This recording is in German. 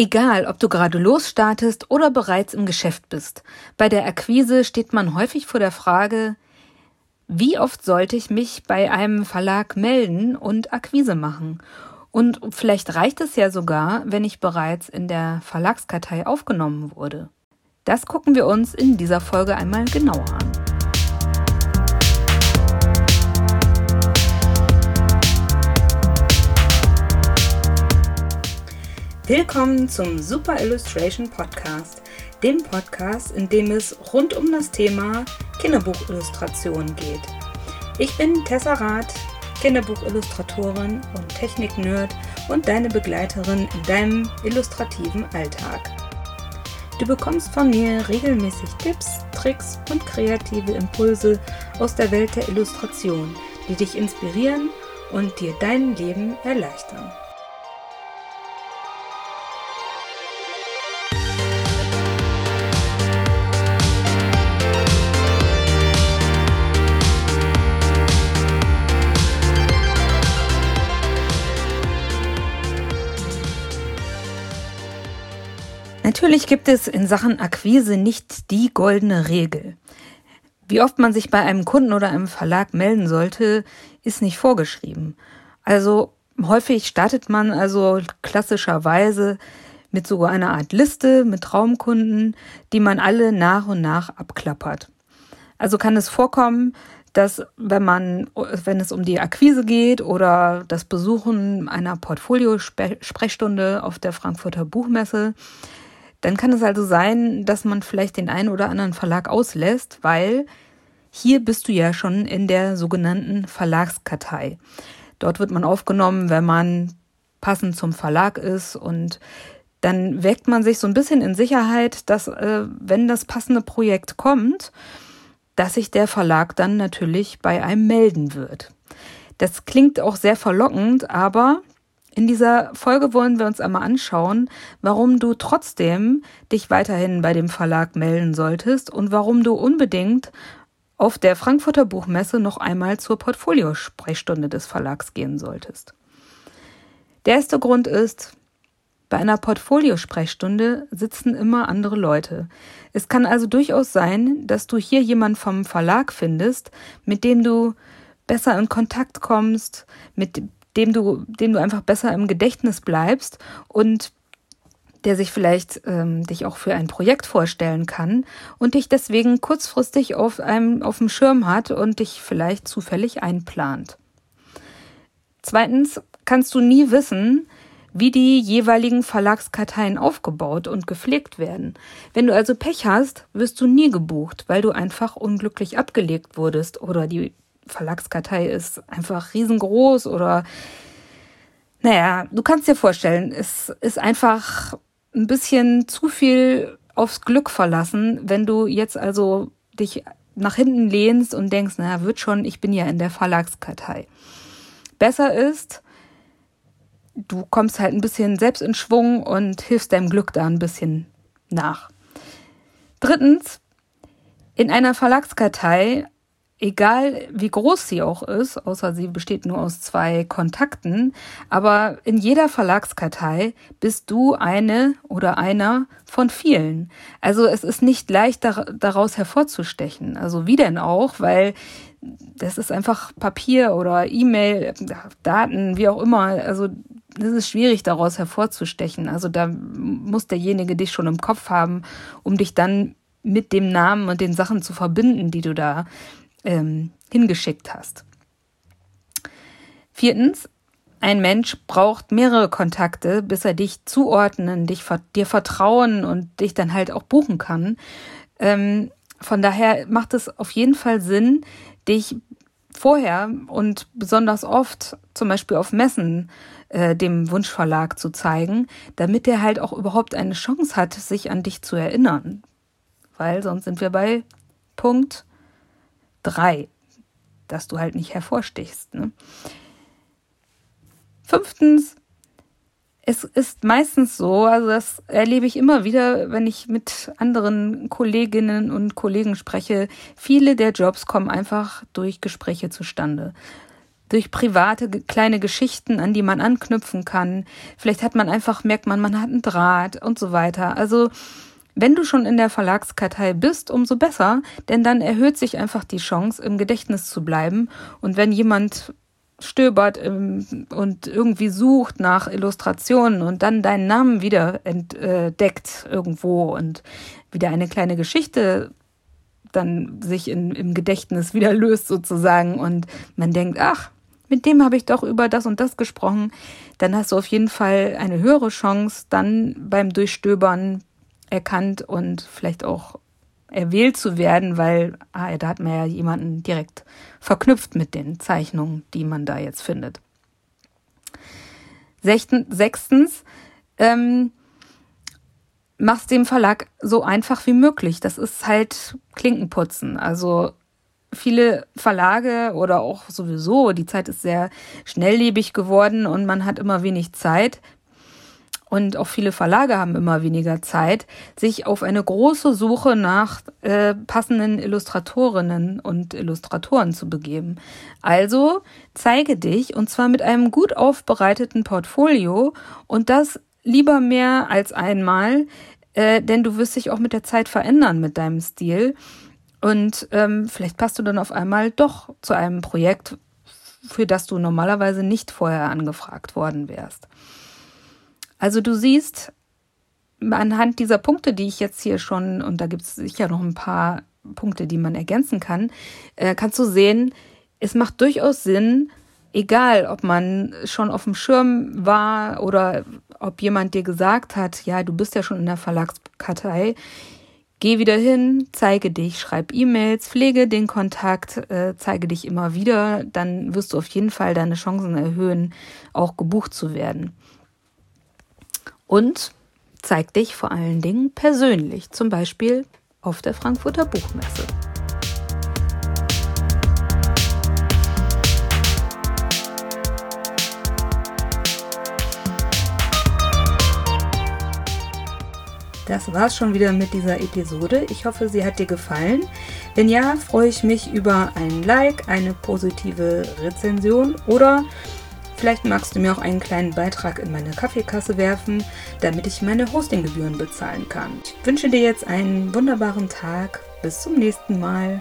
Egal, ob du gerade losstartest oder bereits im Geschäft bist, bei der Akquise steht man häufig vor der Frage, wie oft sollte ich mich bei einem Verlag melden und Akquise machen? Und vielleicht reicht es ja sogar, wenn ich bereits in der Verlagskartei aufgenommen wurde. Das gucken wir uns in dieser Folge einmal genauer an. Willkommen zum Super Illustration Podcast, dem Podcast, in dem es rund um das Thema Kinderbuchillustration geht. Ich bin Tessa Rath, Kinderbuchillustratorin und Technik-Nerd und deine Begleiterin in deinem illustrativen Alltag. Du bekommst von mir regelmäßig Tipps, Tricks und kreative Impulse aus der Welt der Illustration, die dich inspirieren und dir dein Leben erleichtern. Natürlich gibt es in Sachen Akquise nicht die goldene Regel. Wie oft man sich bei einem Kunden oder einem Verlag melden sollte, ist nicht vorgeschrieben. Also häufig startet man also klassischerweise mit so einer Art Liste mit Traumkunden, die man alle nach und nach abklappert. Also kann es vorkommen, dass wenn man, wenn es um die Akquise geht oder das Besuchen einer Portfoliosprechstunde auf der Frankfurter Buchmesse, dann kann es also sein, dass man vielleicht den einen oder anderen Verlag auslässt, weil hier bist du ja schon in der sogenannten Verlagskartei. Dort wird man aufgenommen, wenn man passend zum Verlag ist und dann weckt man sich so ein bisschen in Sicherheit, dass äh, wenn das passende Projekt kommt, dass sich der Verlag dann natürlich bei einem melden wird. Das klingt auch sehr verlockend, aber in dieser Folge wollen wir uns einmal anschauen, warum du trotzdem dich weiterhin bei dem Verlag melden solltest und warum du unbedingt auf der Frankfurter Buchmesse noch einmal zur Portfoliosprechstunde des Verlags gehen solltest. Der erste Grund ist, bei einer Portfoliosprechstunde sitzen immer andere Leute. Es kann also durchaus sein, dass du hier jemand vom Verlag findest, mit dem du besser in Kontakt kommst, mit dem du, dem du einfach besser im Gedächtnis bleibst und der sich vielleicht ähm, dich auch für ein Projekt vorstellen kann und dich deswegen kurzfristig auf einem auf dem Schirm hat und dich vielleicht zufällig einplant. Zweitens kannst du nie wissen, wie die jeweiligen Verlagskarteien aufgebaut und gepflegt werden. Wenn du also Pech hast, wirst du nie gebucht, weil du einfach unglücklich abgelegt wurdest oder die Verlagskartei ist einfach riesengroß oder naja, du kannst dir vorstellen, es ist einfach ein bisschen zu viel aufs Glück verlassen, wenn du jetzt also dich nach hinten lehnst und denkst, naja, wird schon, ich bin ja in der Verlagskartei. Besser ist, du kommst halt ein bisschen selbst in Schwung und hilfst deinem Glück da ein bisschen nach. Drittens, in einer Verlagskartei egal wie groß sie auch ist, außer sie besteht nur aus zwei Kontakten, aber in jeder Verlagskartei bist du eine oder einer von vielen. Also es ist nicht leicht daraus hervorzustechen. Also wie denn auch, weil das ist einfach Papier oder E-Mail, Daten, wie auch immer. Also es ist schwierig daraus hervorzustechen. Also da muss derjenige dich schon im Kopf haben, um dich dann mit dem Namen und den Sachen zu verbinden, die du da ähm, hingeschickt hast. Viertens, ein Mensch braucht mehrere Kontakte, bis er dich zuordnen, dich, dir vertrauen und dich dann halt auch buchen kann. Ähm, von daher macht es auf jeden Fall Sinn, dich vorher und besonders oft, zum Beispiel auf Messen, äh, dem Wunschverlag zu zeigen, damit er halt auch überhaupt eine Chance hat, sich an dich zu erinnern. Weil sonst sind wir bei Punkt drei, dass du halt nicht hervorstichst. Ne? Fünftens, es ist meistens so, also das erlebe ich immer wieder, wenn ich mit anderen Kolleginnen und Kollegen spreche, viele der Jobs kommen einfach durch Gespräche zustande. durch private kleine Geschichten, an die man anknüpfen kann. Vielleicht hat man einfach, merkt man, man hat einen Draht und so weiter. Also, wenn du schon in der Verlagskartei bist, umso besser, denn dann erhöht sich einfach die Chance, im Gedächtnis zu bleiben. Und wenn jemand stöbert und irgendwie sucht nach Illustrationen und dann deinen Namen wieder entdeckt irgendwo und wieder eine kleine Geschichte dann sich in, im Gedächtnis wieder löst sozusagen und man denkt, ach, mit dem habe ich doch über das und das gesprochen, dann hast du auf jeden Fall eine höhere Chance, dann beim Durchstöbern erkannt und vielleicht auch erwählt zu werden, weil ah, da hat man ja jemanden direkt verknüpft mit den Zeichnungen, die man da jetzt findet. Sechstens, ähm, mach's dem Verlag so einfach wie möglich. Das ist halt Klinkenputzen. Also viele Verlage oder auch sowieso, die Zeit ist sehr schnelllebig geworden und man hat immer wenig Zeit. Und auch viele Verlage haben immer weniger Zeit, sich auf eine große Suche nach äh, passenden Illustratorinnen und Illustratoren zu begeben. Also zeige dich und zwar mit einem gut aufbereiteten Portfolio und das lieber mehr als einmal, äh, denn du wirst dich auch mit der Zeit verändern mit deinem Stil. Und ähm, vielleicht passt du dann auf einmal doch zu einem Projekt, für das du normalerweise nicht vorher angefragt worden wärst. Also du siehst anhand dieser Punkte, die ich jetzt hier schon, und da gibt es sicher noch ein paar Punkte, die man ergänzen kann, äh, kannst du sehen, es macht durchaus Sinn, egal ob man schon auf dem Schirm war oder ob jemand dir gesagt hat, ja, du bist ja schon in der Verlagskartei, Geh wieder hin, zeige dich, schreib E-Mails, pflege den Kontakt, äh, zeige dich immer wieder, dann wirst du auf jeden Fall deine Chancen erhöhen, auch gebucht zu werden. Und zeig dich vor allen Dingen persönlich, zum Beispiel auf der Frankfurter Buchmesse. Das war's schon wieder mit dieser Episode. Ich hoffe, sie hat dir gefallen. Wenn ja, freue ich mich über ein Like, eine positive Rezension oder vielleicht magst du mir auch einen kleinen Beitrag in meine Kaffeekasse werfen, damit ich meine Hostinggebühren bezahlen kann. Ich wünsche dir jetzt einen wunderbaren Tag. Bis zum nächsten Mal.